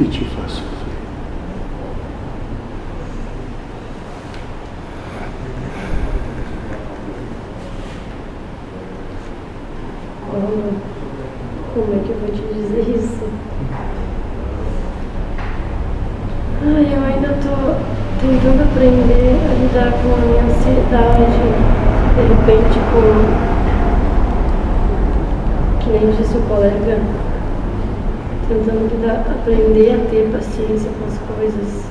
que te faz sofrer? Como, é que eu vou te dizer isso? Ai, eu ainda tô tentando aprender a lidar com a minha ansiedade. De repente, com. Que nem disse o colega, tentando aprender a ter paciência com as coisas.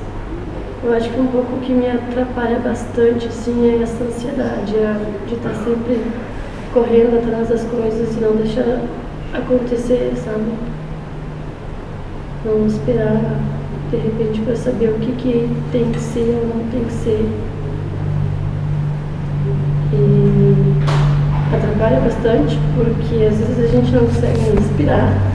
Eu acho que um pouco que me atrapalha bastante, assim, é essa ansiedade, é de estar sempre correndo atrás das coisas e não deixar acontecer, sabe? Não esperar de repente para saber o que, que tem que ser ou não tem que ser. E atrapalha bastante porque às vezes a gente não consegue respirar.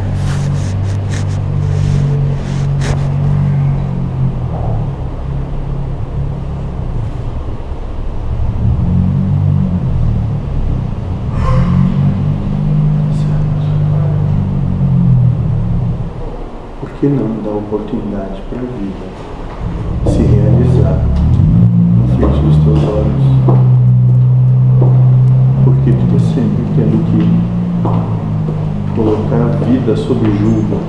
Por que não dar oportunidade para a vida se realizar na frente teus olhos? Porque tu está sempre tendo que colocar a vida sob julgo,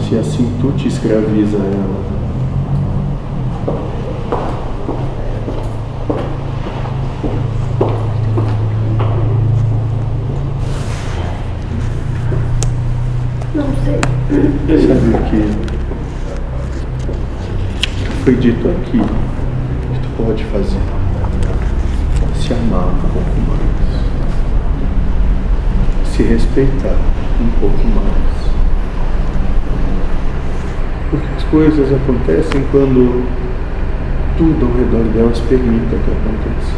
se assim tu te escraviza a ela. Não Sabe o que foi dito aqui que tu pode fazer? Se amar um pouco mais. Se respeitar um pouco mais. Porque as coisas acontecem quando tudo ao redor delas permita que aconteça.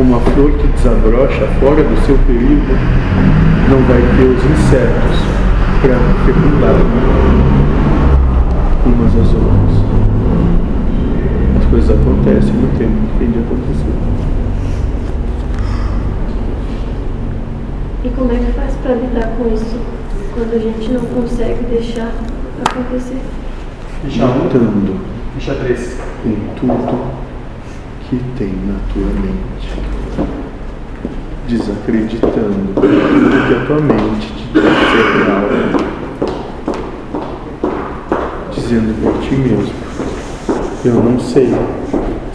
Uma flor que desabrocha fora do seu período não vai ter os insetos para fecundar umas às outras. As coisas acontecem no tempo que tem de acontecer. E como é que faz para lidar com isso quando a gente não consegue deixar acontecer? 1, Lutando ficha 3. em tudo que tem na tua mente. Desacreditando que a tua mente te real. Dizendo para ti mesmo, eu não sei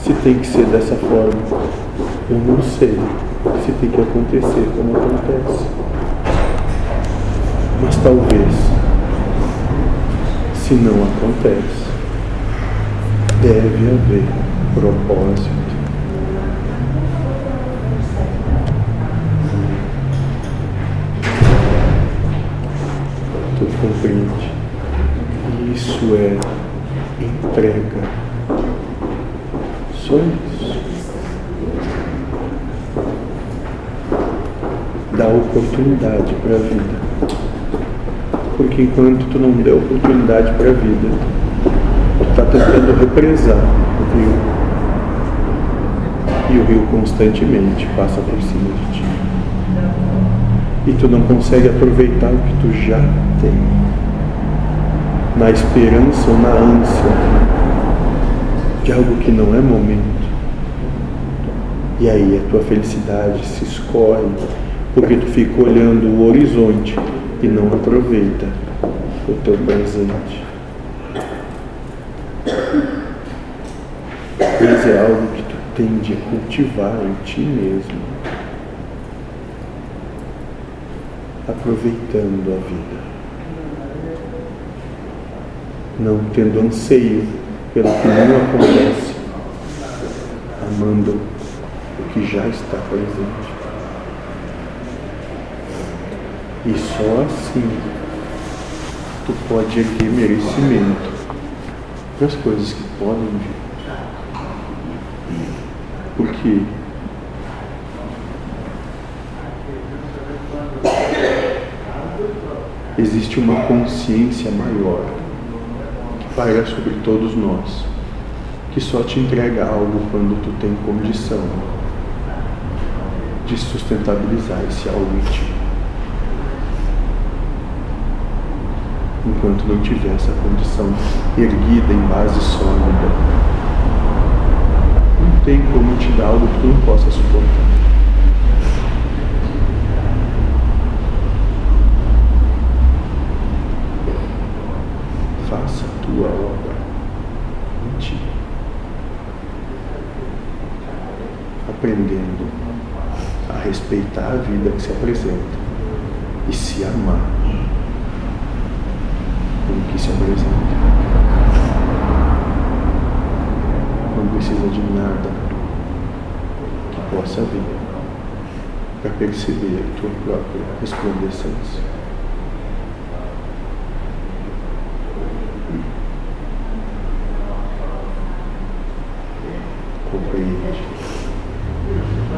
se tem que ser dessa forma. Eu não sei se tem que acontecer como acontece. Mas talvez, se não acontece, deve haver propósito. Compreende? Isso é entrega. Só isso. Dá oportunidade para a vida. Porque enquanto tu não der oportunidade para a vida, tu está tentando represar o rio. E o rio constantemente passa por cima de ti. E tu não consegue aproveitar o que tu já tem. Na esperança ou na ânsia de algo que não é momento. E aí a tua felicidade se escorre porque tu fica olhando o horizonte e não aproveita o teu presente. Pois é algo que tu tem de cultivar em ti mesmo, aproveitando a vida, não tendo anseio pelo que não acontece, amando o que já está presente. E só assim tu pode erguer merecimento para as coisas que podem vir. Porque existe uma consciência maior que paira sobre todos nós, que só te entrega algo quando tu tem condição de sustentabilizar esse algo em ti. enquanto não tiver essa condição erguida em base sólida. Não tem como te dar algo que tu não possa suportar. Faça a tua obra em ti. Aprendendo a respeitar a vida que se apresenta e se amar com que se apresenta. Não precisa de nada que possa vir para perceber a tua própria resplandecência.